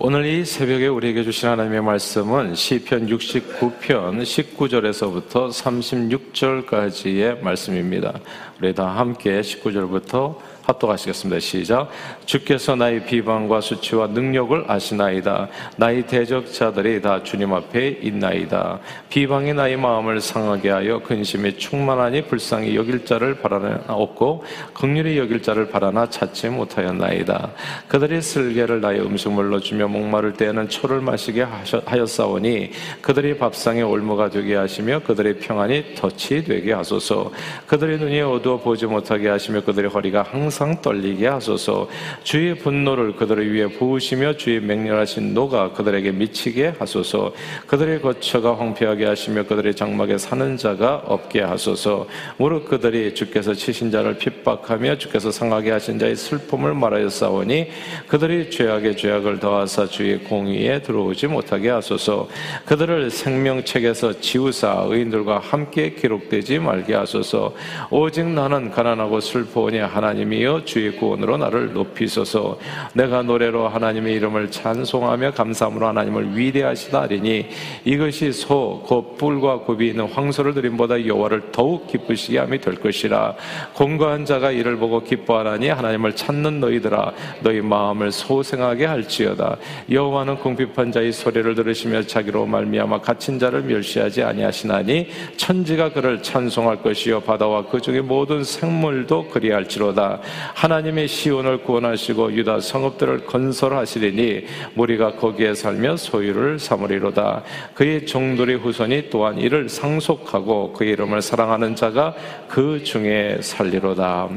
오늘 이 새벽에 우리에게 주신 하나님의 말씀은 시편 69편 19절에서부터 36절까지의 말씀입니다. 우리 다 함께 19절부터 합독하시겠습니다. 시작. 주께서 나의 비방과 수치와 능력을 아시나이다. 나의 대적자들이 다 주님 앞에 있나이다. 비방이 나의 마음을 상하게 하여 근심이 충만하니 불쌍히 여길 자를 바라나 없고 극률이 여길 자를 바라나 찾지 못하였나이다. 그들이 슬개를 나의 음식물로 주며 목마를 때에는 초를 마시게 하였사오니 그들이 밥상에 올무가 되게 하시며 그들의 평안이 덫이 되게 하소서. 그들의 눈이 어두워 보지 못하게 하시며 그들의 허리가 항상 항상 떨리게 하소서. 주의 분노를 그들을 위해 부으시며 주의 맹렬하신 노가 그들에게 미치게 하소서. 그들의 거처가 황폐하게 하시며 그들의 장막에 사는 자가 없게 하소서. 무릇 그들이 주께서 치신 자를 핍박하며 주께서 상하게 하신 자의 슬픔을 말하였사오니 그들이 죄악에 죄악을 더하사 주의 공의에 들어오지 못하게 하소서. 그들을 생명책에서 지우사 의인들과 함께 기록되지 말게 하소서. 오직 나는 가난하고 슬퍼오니 하나님이여 하나여 주의 구원으로 나를 높이소서. 내가 노래로 하나님의 이름을 찬송하며 감사함으로 하나님을 위대하시다 하리니 이것이 소, 곧 뿔과 굽이 있는 황소를 드림보다 여호와를 더욱 기쁘시게 함이 될 것이라. 공고한 자가 이를 보고 기뻐하나니 하나님을 찾는 너희들아 너희 마음을 소생하게 할지어다. 여호와는 궁핍한 자의 소리를 들으시며 자기로 말미암아 갇힌 자를 멸시하지 아니하시나니 천지가 그를 찬송할 것이요 바다와 그 중에 모든 생물도 그리할지로다 하나님의 시온을 구원하시고 유다 성읍들을 건설하시리니 무리가 거기에 살며 소유를 삼으리로다. 그의 종들의 후손이 또한 이를 상속하고 그의 이름을 사랑하는 자가 그 중에 살리로다.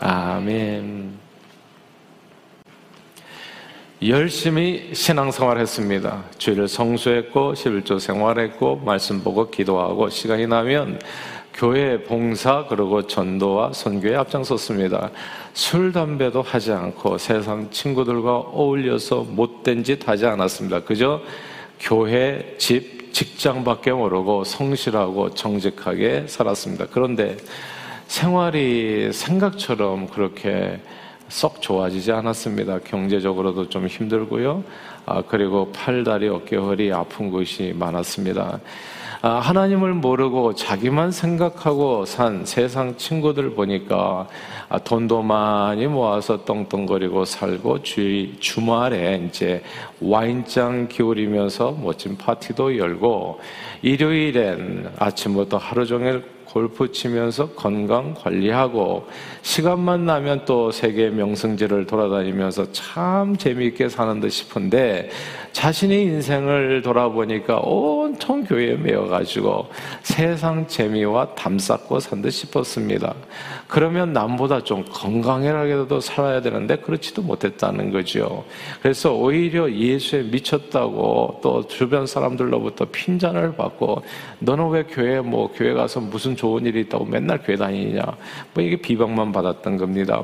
아멘. 열심히 신앙생활 했습니다. 주일을 성수했고 11조 생활했고 말씀 보고 기도하고 시간이 나면 교회 봉사 그리고 전도와 선교에 앞장섰습니다. 술 담배도 하지 않고 세상 친구들과 어울려서 못된 짓 하지 않았습니다. 그저 교회, 집, 직장밖에 모르고 성실하고 정직하게 살았습니다. 그런데 생활이 생각처럼 그렇게 썩 좋아지지 않았습니다. 경제적으로도 좀 힘들고요. 아, 그리고 팔다리, 어깨, 허리 아픈 것이 많았습니다. 아, 하나님을 모르고 자기만 생각하고 산 세상 친구들 보니까 아, 돈도 많이 모아서 떵떵거리고 살고 주, 주말에 이제 와인잔 기울이면서 멋진 파티도 열고 일요일엔 아침부터 하루 종일 골프 치면서 건강 관리하고 시간만 나면 또 세계 명승지를 돌아다니면서 참 재미있게 사는 듯 싶은데 자신의 인생을 돌아보니까 온통 교회에 매여가지고 세상 재미와 담쌓고 산 듯 싶었습니다. 그러면 남보다 좀 건강하게도 살아야 되는데 그렇지도 못했다는 거죠. 그래서 오히려 예수에 미쳤다고 또 주변 사람들로부터 핀잔을 받고 너는 왜 교회 뭐 교회 가서 무슨 좋은 일이 있다고 맨날 교회 다니냐 뭐 이게 비방만 받았던 겁니다.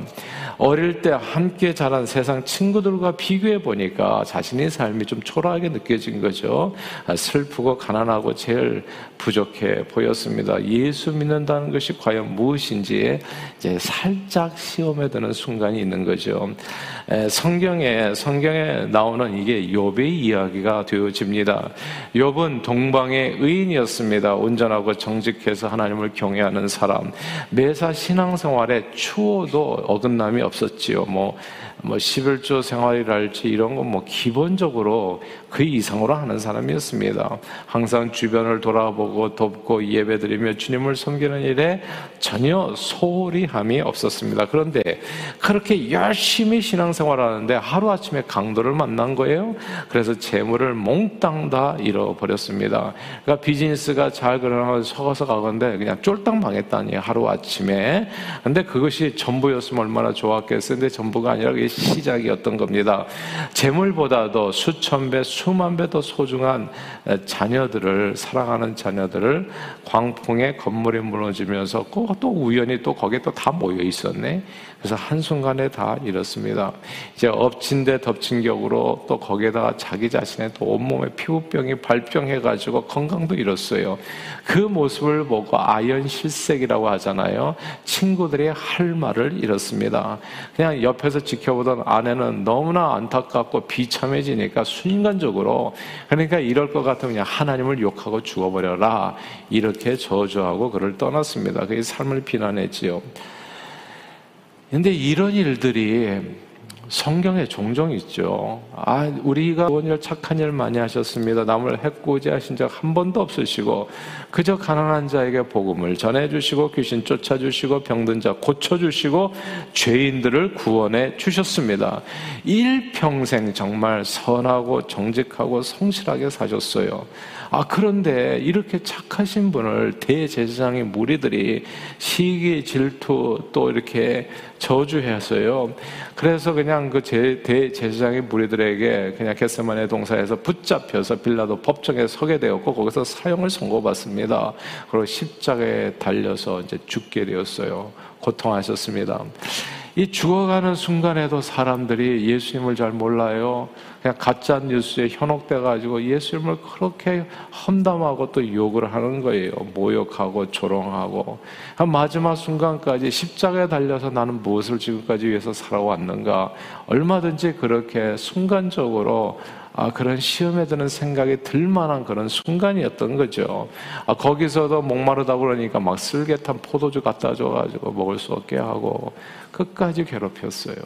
어릴 때 함께 자란 세상 친구들과 비교해 보니까 자신의 삶이 좀 초라하게 느껴진 거죠. 슬프고 가난하고 제일 부족해 보였습니다. 예수 믿는다는 것이 과연 무엇인지 이제 살짝 시험에 드는 순간이 있는 거죠. 성경에 성경에 나오는 이게 욥의 이야기가 되어집니다. 욥은 동방의 의인이었습니다. 온전하고 정직해서 하나님을 경외하는 사람. 매사 신앙생활에 추워도 어긋남이 없었지요. 뭐 뭐 11조 생활이랄지 이런 건 뭐 기본적으로 그 이상으로 하는 사람이었습니다. 항상 주변을 돌아보고 돕고 예배드리며 주님을 섬기는 일에 전혀 소홀히함이 없었습니다. 그런데 그렇게 열심히 신앙생활 하는데 하루아침에 강도를 만난 거예요. 그래서 재물을 몽땅 다 잃어버렸습니다. 그러니까 비즈니스가 잘 그러나 서가서 가건데 그냥 쫄딱 망했다니 하루아침에. 근데 그것이 전부였으면 얼마나 좋았겠어요. 근데 전부가 아니라 그게 시작이었던 겁니다. 재물보다도 수천 배, 수만 배 더 소중한 자녀들을 사랑하는 자녀들을 광풍에 건물이 무너지면서 또 우연히 또 거기에 또 다 모여 있었네. 그래서 한순간에 다 잃었습니다. 이제 엎친 데 덮친 격으로 또 거기에다가 자기 자신의 또 온몸에 피부병이 발병해가지고 건강도 잃었어요. 그 모습을 보고 아연 실색이라고 하잖아요. 친구들이 할 말을 잃었습니다. 그냥 옆에서 지켜보던 아내는 너무나 안타깝고 비참해지니까 순간적으로 그러니까 이럴 것 같으면 그냥 하나님을 욕하고 죽어버려라. 이렇게 저주하고 그를 떠났습니다. 그게 삶을 비난했지요. 근데 이런 일들이 성경에 종종 있죠. 아, 우리가 좋은 일, 착한 일 많이 하셨습니다. 남을 해코지 하신 적 한 번도 없으시고, 그저 가난한 자에게 복음을 전해주시고, 귀신 쫓아주시고, 병든 자 고쳐주시고, 죄인들을 구원해 주셨습니다. 일평생 정말 선하고 정직하고 성실하게 사셨어요. 아, 그런데 이렇게 착하신 분을 대제사장의 무리들이 시기, 질투, 또 이렇게 저주해서요. 그래서 그냥 그 대제사장의 무리들에게 그냥 게스만의 동사에서 붙잡혀서 빌라도 법정에 서게 되었고 거기서 사형을 선고받습니다. 그리고 십자가에 달려서 이제 죽게 되었어요. 고통하셨습니다. 이 죽어가는 순간에도 사람들이 예수님을 잘 몰라요. 그냥 가짜 뉴스에 현혹돼 가지고 예수님을 그렇게 험담하고 또 욕을 하는 거예요. 모욕하고 조롱하고 마지막 순간까지 십자가에 달려서 나는 무엇을 지금까지 위해서 살아왔는가 얼마든지 그렇게 순간적으로 아, 그런 시험에 드는 생각이 들 만한 그런 순간이었던 거죠. 아, 거기서도 목마르다 그러니까 막 쓸개탄 포도주 갖다 줘가지고 먹을 수 없게 하고 끝까지 괴롭혔어요.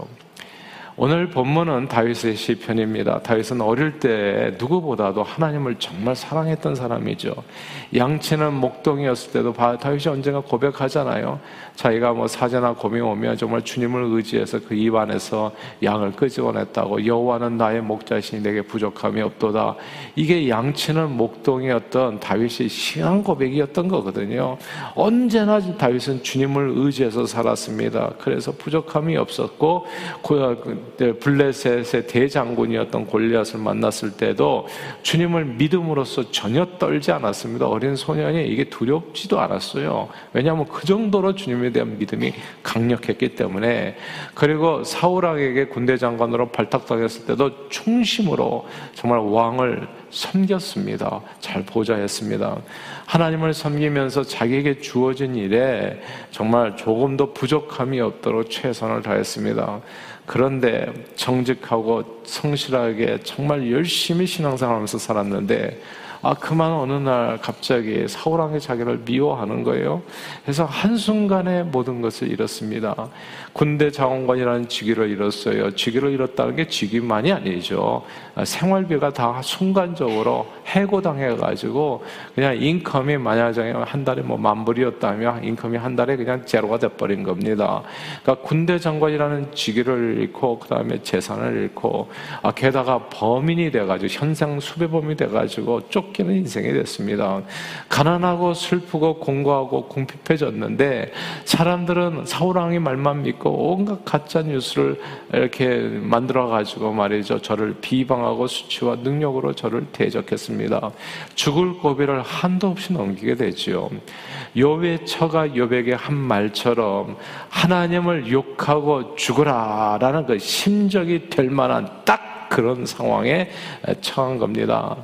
오늘 본문은 다윗의 시편입니다. 다윗은 어릴 때 누구보다도 하나님을 정말 사랑했던 사람이죠. 양치는 목동이었을 때도 다윗이 언젠가 고백하잖아요. 자기가 뭐 사제나 곰이 오면 정말 주님을 의지해서 그 입안에서 양을 끄집어냈다고 여호와는 나의 목자신이 내게 부족함이 없도다. 이게 양치는 목동이었던 다윗의 신앙 고백이었던 거거든요. 언제나 다윗은 주님을 의지해서 살았습니다. 그래서 부족함이 없었고 그 블레셋의 대장군이었던 골리앗을 만났을 때도 주님을 믿음으로써 전혀 떨지 않았습니다. 어린 소년이 이게 두렵지도 않았어요. 왜냐하면 그 정도로 주님에 대한 믿음이 강력했기 때문에 그리고 사울왕에게 군대 장관으로 발탁당했을 때도 충심으로 정말 왕을 섬겼습니다. 잘 보좌했습니다. 하나님을 섬기면서 자기에게 주어진 일에 정말 조금도 부족함이 없도록 최선을 다했습니다. 그런데 정직하고 성실하게 정말 열심히 신앙생활하면서 살았는데 아, 그만 어느 날 갑자기 사울왕이 자기를 미워하는 거예요. 그래서 한순간에 모든 것을 잃었습니다. 군대 장원관이라는 직위를 잃었어요. 직위를 잃었다는 게 직위만이 아니죠. 아, 생활비가 다 순간적으로 해고당해가지고 그냥 인컴이 만약에 한 달에 뭐 만불이었다면 인컴이 한 달에 그냥 제로가 돼버린 겁니다. 그러니까 군대 장관이라는 직위를 잃고 그 다음에 재산을 잃고 아, 게다가 범인이 돼가지고 현상 수배범이 돼가지고 쫓 기는 인생이 됐습니다. 가난하고 슬프고 공고하고 궁핍해졌는데 사람들은 사울왕이 말만 믿고 온갖 가짜 뉴스를 이렇게 만들어 가지고 말이죠 저를 비방하고 수치와 능력으로 저를 대적했습니다. 죽을 고비를 한도 없이 넘기게 되지요. 요의 처가 요백의 한 말처럼 하나님을 욕하고 죽으라라는 그 심적이 될 만한 딱 그런 상황에 처한 겁니다.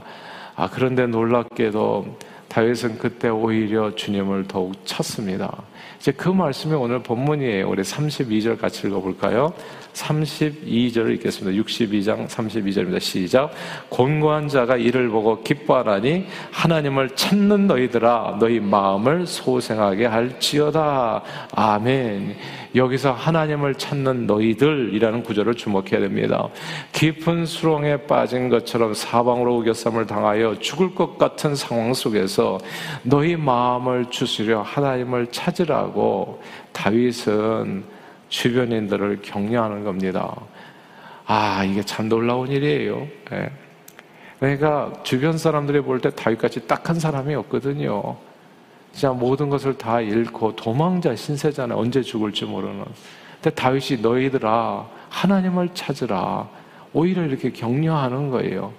아, 그런데 놀랍게도 다윗은 그때 오히려 주님을 더욱 찾습니다. 이제 그 말씀이 오늘 본문이에요. 우리 32절 같이 읽어볼까요? 32절을 읽겠습니다. 62장 32절입니다. 시작. 곤고한 자가 이를 보고 기뻐하라니 하나님을 찾는 너희들아 너희 마음을 소생하게 할지어다. 아멘. 여기서 하나님을 찾는 너희들이라는 구절을 주목해야 됩니다. 깊은 수렁에 빠진 것처럼 사방으로 우겨쌈을 당하여 죽을 것 같은 상황 속에서 너희 마음을 주시려 하나님을 찾으라고 다윗은 주변인들을 격려하는 겁니다. 아, 이게 참 놀라운 일이에요. 네. 그러니까 주변 사람들이 볼 때 다윗같이 딱한 사람이 없거든요. 진짜 모든 것을 다 잃고 도망자 신세잖아요. 언제 죽을지 모르는. 근데 다윗이 너희들아 하나님을 찾으라. 오히려 이렇게 격려하는 거예요.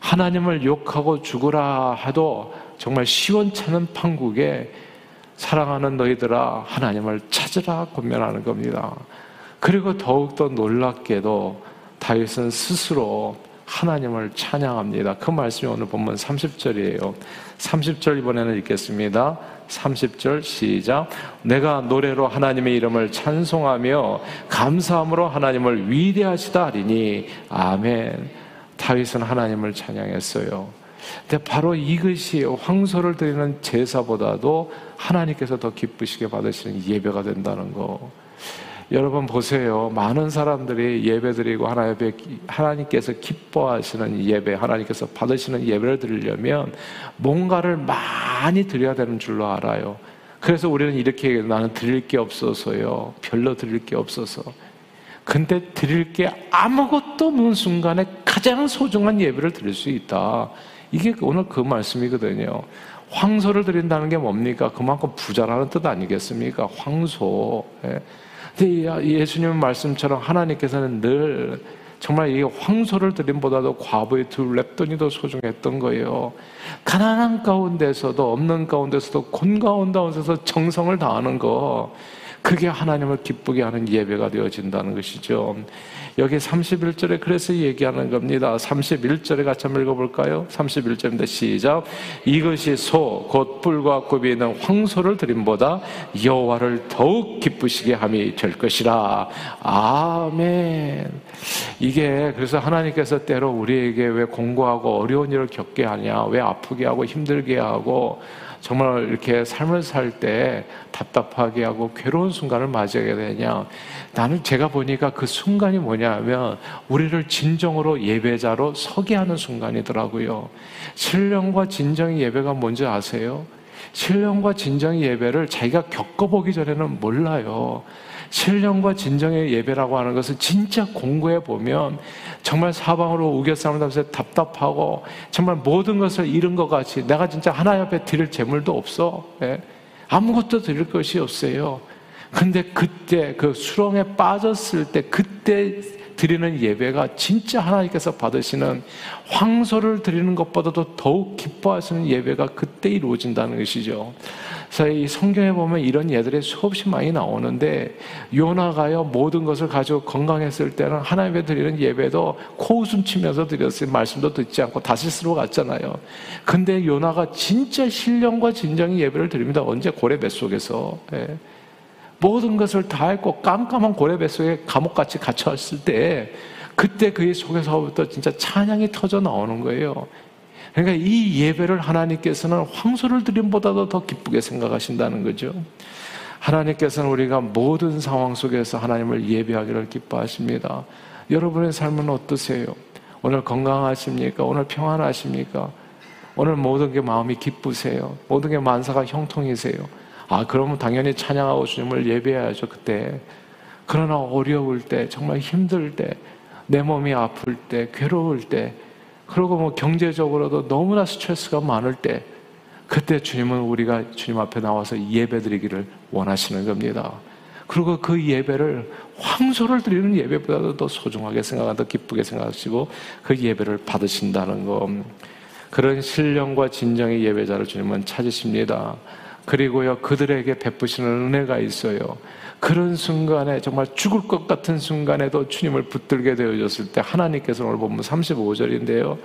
하나님을 욕하고 죽으라 해도 정말 시원찮은 판국에 사랑하는 너희들아 하나님을 찾으라 권면하는 겁니다. 그리고 더욱더 놀랍게도 다윗은 스스로 하나님을 찬양합니다. 그 말씀이 오늘 본문 30절이에요. 30절 이번에는 읽겠습니다. 30절 시작. 내가 노래로 하나님의 이름을 찬송하며 감사함으로 하나님을 위대하시다 하리니 아멘. 다윗은 하나님을 찬양했어요. 근데 바로 이것이 황소를 드리는 제사보다도 하나님께서 더 기쁘시게 받으시는 예배가 된다는 거. 여러분 보세요. 많은 사람들이 예배 드리고 하나님 하나님께서 기뻐하시는 예배, 하나님께서 받으시는 예배를 드리려면 뭔가를 많이 드려야 되는 줄로 알아요. 그래서 우리는 이렇게 얘기해요. 나는 드릴 게 없어서요. 별로 드릴 게 없어서. 근데 드릴 게 아무것도 없는 순간에 가장 소중한 예배를 드릴 수 있다. 이게 오늘 그 말씀이거든요. 황소를 드린다는 게 뭡니까? 그만큼 부자라는 뜻 아니겠습니까? 황소. 예. 근데 예수님 말씀처럼 하나님께서는 늘 정말 이 황소를 드림보다도 과부의 둘 랩돈이 더 소중했던 거예요. 가난한 가운데서도 없는 가운데서도 곤 가운데서도 정성을 다하는 거 그게 하나님을 기쁘게 하는 예배가 되어진다는 것이죠. 여기 31절에 그래서 얘기하는 겁니다. 31절에 같이 한번 읽어볼까요? 31절입니다. 시작. 이것이 소, 곧 뿔과 굽이 있는 황소를 드림보다 여호와를 더욱 기쁘시게 함이 될 것이라. 아멘. 이게 그래서 하나님께서 때로 우리에게 왜 공부하고 어려운 일을 겪게 하냐, 왜 아프게 하고 힘들게 하고 정말 이렇게 삶을 살 때 답답하게 하고 괴로운 순간을 맞이하게 되냐. 나는 제가 보니까 그 순간이 뭐냐 하면 우리를 진정으로 예배자로 서게 하는 순간이더라고요. 신령과 진정의 예배가 뭔지 아세요? 신령과 진정의 예배를 자기가 겪어보기 전에는 몰라요. 신령과 진정의 예배라고 하는 것은 진짜 공부해 보면 정말 사방으로 우겨싸면서 답답하고 정말 모든 것을 잃은 것 같이 내가 진짜 하나님 앞에 드릴 재물도 없어. 예? 아무것도 드릴 것이 없어요. 근데 그때 그 수렁에 빠졌을 때 그때 드리는 예배가 진짜 하나님께서 받으시는 황소를 드리는 것보다도 더욱 기뻐하시는 예배가 그때 이루어진다는 것이죠. 그래서 이 성경에 보면 이런 예들이 수없이 많이 나오는데 요나가요 모든 것을 가지고 건강했을 때는 하나님께 드리는 예배도 코웃음 치면서 드렸어요. 말씀도 듣지 않고 다시스로 갔잖아요. 근데 요나가 진짜 신령과 진정의 예배를 드립니다. 언제 고래 뱃속에서. 예. 모든 것을 다 했고 깜깜한 고래 뱃속에 감옥같이 갇혀있을 때 그때 그의 속에서부터 진짜 찬양이 터져 나오는 거예요. 그러니까 이 예배를 하나님께서는 황소를 드림보다도 더 기쁘게 생각하신다는 거죠. 하나님께서는 우리가 모든 상황 속에서 하나님을 예배하기를 기뻐하십니다. 여러분의 삶은 어떠세요? 오늘 건강하십니까? 오늘 평안하십니까? 오늘 모든 게 마음이 기쁘세요? 모든 게 만사가 형통이세요? 아, 그러면 당연히 찬양하고 주님을 예배해야죠, 그때. 그러나 어려울 때, 정말 힘들 때, 내 몸이 아플 때, 괴로울 때, 그리고 뭐 경제적으로도 너무나 스트레스가 많을 때, 그때 주님은 우리가 주님 앞에 나와서 예배 드리기를 원하시는 겁니다. 그리고 그 예배를 황소를 드리는 예배보다도 더 소중하게 생각하고 기쁘게 생각하시고 그 예배를 받으신다는 것. 그런 신령과 진정의 예배자를 주님은 찾으십니다. 그리고요, 그들에게 베푸시는 은혜가 있어요. 그런 순간에 정말 죽을 것 같은 순간에도 주님을 붙들게 되어졌을 때 하나님께서 오늘 보면 35절인데요.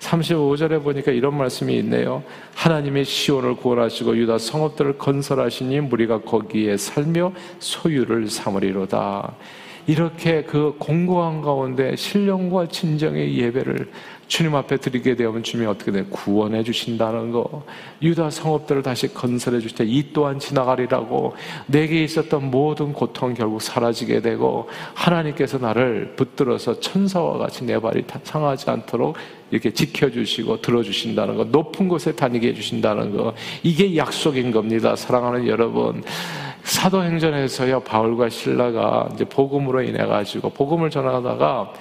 35절에 보니까 이런 말씀이 있네요. 하나님의 시온을 구원하시고 유다 성읍들을 건설하시니 무리가 거기에 살며 소유를 삼으리로다. 이렇게 그 공고한 가운데 신령과 진정의 예배를 주님 앞에 드리게 되면 주님이 어떻게 돼? 구원해 주신다는 거. 유다 성읍들을 다시 건설해 주실 때 이 또한 지나가리라고 내게 있었던 모든 고통 결국 사라지게 되고 하나님께서 나를 붙들어서 천사와 같이 내 발이 상하지 않도록 이렇게 지켜주시고 들어주신다는 거, 높은 곳에 다니게 해주신다는 거, 이게 약속인 겁니다. 사랑하는 여러분. 사도행전에서요, 바울과 신라가 이제 복음으로 인해가지고, 복음을 전하다가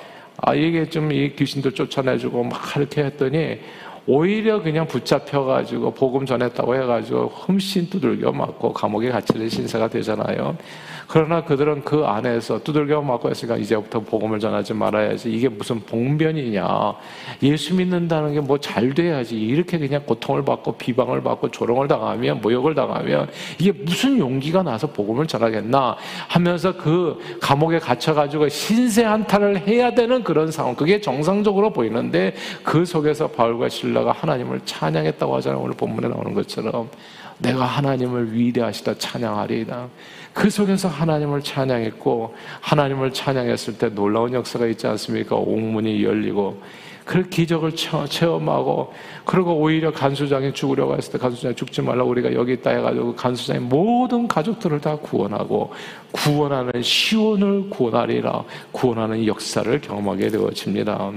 아, 이게 좀 이 귀신들 쫓아내주고 막 이렇게 했더니 오히려 그냥 붙잡혀가지고 복음 전했다고 해가지고 흠씬 두들겨 맞고 감옥에 갇히는 신세가 되잖아요. 그러나 그들은 그 안에서 두들겨 맞고 했으니까 이제부터 복음을 전하지 말아야지. 이게 무슨 봉변이냐. 예수 믿는다는 게 뭐 잘 돼야지. 이렇게 그냥 고통을 받고 비방을 받고 조롱을 당하면 모욕을 당하면 이게 무슨 용기가 나서 복음을 전하겠나 하면서 그 감옥에 갇혀가지고 신세 한탄을 해야 되는 그런 상황. 그게 정상적으로 보이는데 그 속에서 바울과 신라가 하나님을 찬양했다고 하잖아요. 오늘 본문에 나오는 것처럼. 내가 하나님을 위대하시다 찬양하리이다. 그 속에서 하나님을 찬양했고 하나님을 찬양했을 때 놀라운 역사가 있지 않습니까? 옥문이 열리고 그 기적을 체험하고 그리고 오히려 간수장이 죽으려고 했을 때 간수장이 죽지 말라고 우리가 여기 있다 해가지고 간수장이 모든 가족들을 다 구원하고 구원하는 시온을 구원하리라 구원하는 역사를 경험하게 되어집니다.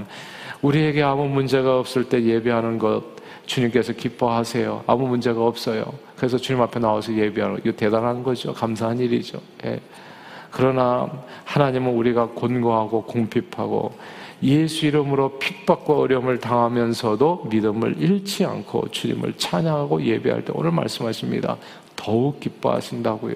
우리에게 아무 문제가 없을 때 예배하는 것 주님께서 기뻐하세요. 아무 문제가 없어요. 그래서 주님 앞에 나와서 예배하는 이거 대단한 거죠. 감사한 일이죠. 예. 그러나 하나님은 우리가 곤고하고 궁핍하고 예수 이름으로 핍박과 어려움을 당하면서도 믿음을 잃지 않고 주님을 찬양하고 예배할 때 오늘 말씀하십니다. 더욱 기뻐하신다고요.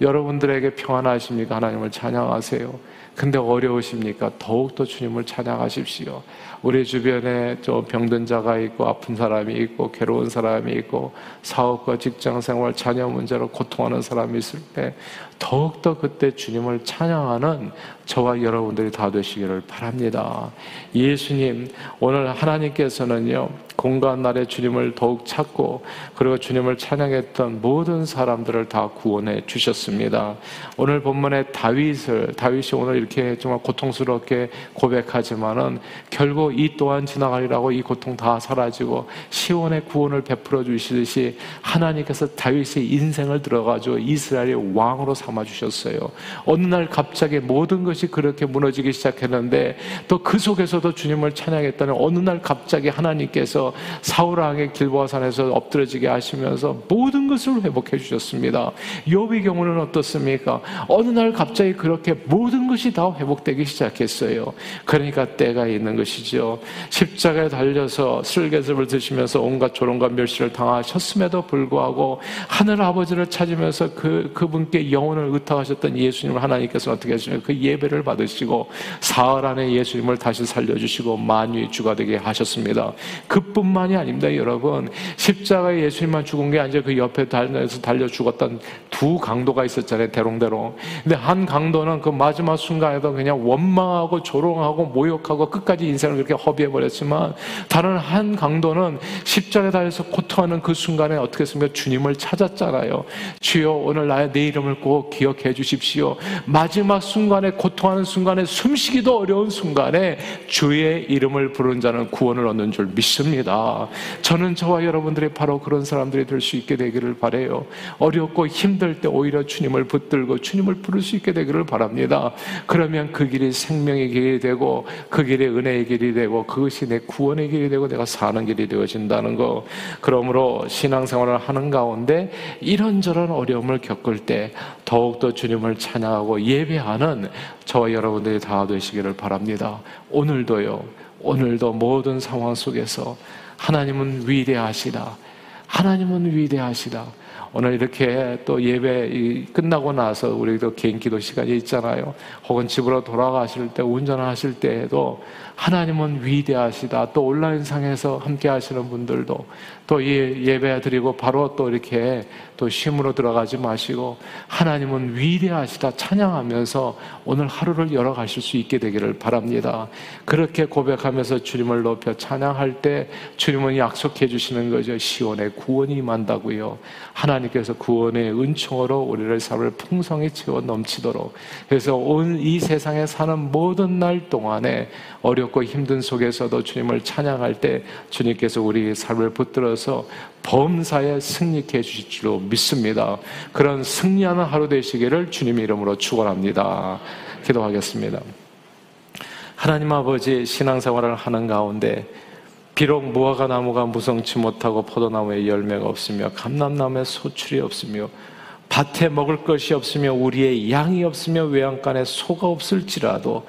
여러분들에게 평안하십니까? 하나님을 찬양하세요. 근데 어려우십니까? 더욱더 주님을 찬양하십시오. 우리 주변에 좀 병든 자가 있고 아픈 사람이 있고 괴로운 사람이 있고 사업과 직장 생활 자녀 문제로 고통하는 사람이 있을 때 더욱더 그때 주님을 찬양하는 저와 여러분들이 다 되시기를 바랍니다. 예수님, 오늘 하나님께서는요, 공간 날에 주님을 더욱 찾고, 그리고 주님을 찬양했던 모든 사람들을 다 구원해 주셨습니다. 오늘 본문에 다윗을, 다윗이 오늘 이렇게 정말 고통스럽게 고백하지만은 결국 이 또한 지나가리라고 이 고통 다 사라지고 시온의 구원을 베풀어 주시듯이 하나님께서 다윗의 인생을 들어가지고 이스라엘의 왕으로 삼아 주셨어요. 어느 날 갑자기 모든 것이 그렇게 무너지기 시작했는데 또 그 속에서도 주님을 찬양했다는 어느 날 갑자기 하나님께서 사울 왕의 길보아 산에서 엎드려지게 하시면서 모든 것을 회복해 주셨습니다. 욥의 경우는 어떻습니까? 어느 날 갑자기 그렇게 모든 것이 다 회복되기 시작했어요. 그러니까 때가 있는 것이죠. 십자가에 달려서 슬개즙을 드시면서 온갖 조롱과 멸시를 당하셨음에도 불구하고 하늘 아버지를 찾으면서 그 그분께 영혼을 의탁하셨던 예수님을 하나님께서 어떻게 하시냐면 그 예배를 받으시고 사흘 안에 예수님을 다시 살려주시고 만유의 주가 되게 하셨습니다. 그뿐만이 아닙니다, 여러분. 십자가에 예수님만 죽은 게 아니라 그 옆에 달려서 달려 죽었던 두 강도가 있었잖아요, 대롱대롱. 근데 한 강도는 그 마지막 순간에도 그냥 원망하고 조롱하고 모욕하고 끝까지 인생을 그렇게 허비해버렸지만 다른 한 강도는 십자가에 달려서 고통하는 그 순간에 어떻게 했습니까? 주님을 찾았잖아요. 주여 오늘 나의 내 이름을 꼭 기억해 주십시오. 마지막 순간에 고통하는 순간에 숨쉬기도 어려운 순간에 주의 이름을 부른 자는 구원을 얻는 줄 믿습니다. 저는 저와 여러분들이 바로 그런 사람들이 될 수 있게 되기를 바래요. 어렵고 힘들 때 오히려 주님을 붙들고 주님을 부를 수 있게 되기를 바랍니다. 그러면 그 길이 생명의 길이 되고 그 길이 은혜의 길이 되고 그것이 내 구원의 길이 되고 내가 사는 길이 되어진다는 거. 그러므로 신앙생활을 하는 가운데 이런저런 어려움을 겪을 때 더욱더 주님을 찬양하고 예배하는 저와 여러분들이 다 되시기를 바랍니다. 오늘도요, 오늘도 모든 상황 속에서 하나님은 위대하시다. 하나님은 위대하시다. 오늘 이렇게 또 예배 끝나고 나서 우리도 개인 기도 시간이 있잖아요. 혹은 집으로 돌아가실 때, 운전하실 때에도 하나님은 위대하시다. 또 온라인상에서 함께 하시는 분들도 또 예배 드리고 바로 또 이렇게 또 쉼으로 들어가지 마시고 하나님은 위대하시다 찬양하면서 오늘 하루를 열어가실 수 있게 되기를 바랍니다. 그렇게 고백하면서 주님을 높여 찬양할 때 주님은 약속해 주시는 거죠. 시온의 구원이 임한다고요. 하나님께서 구원의 은총으로 우리를 삶을 풍성히 채워 넘치도록 그래서 온 이 세상에 사는 모든 날 동안에 어렵고 힘든 속에서도 주님을 찬양할 때 주님께서 우리 삶을 붙들어 서 범사에 승리케 해 주실 줄로 믿습니다. 그런 승리하는 하루 되시기를 주님의 이름으로 축원합니다. 기도하겠습니다. 하나님 아버지 신앙생활을 하는 가운데 비록 무화과 나무가 무성치 못하고 포도나무에 열매가 없으며 감람나무에 소출이 없으며 밭에 먹을 것이 없으며 우리의 양이 없으며 외양간에 소가 없을지라도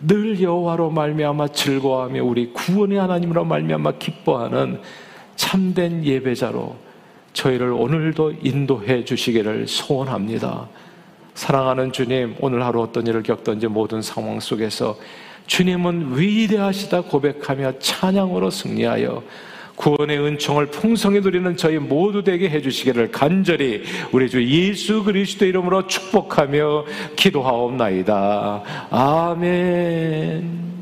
늘 여호와로 말미암아 즐거워하며 우리 구원의 하나님으로 말미암아 기뻐하는 참된 예배자로 저희를 오늘도 인도해 주시기를 소원합니다. 사랑하는 주님, 오늘 하루 어떤 일을 겪던지 모든 상황 속에서 주님은 위대하시다 고백하며 찬양으로 승리하여 구원의 은총을 풍성히 누리는 저희 모두 되게 해주시기를 간절히 우리 주 예수 그리스도 이름으로 축복하며 기도하옵나이다. 아멘.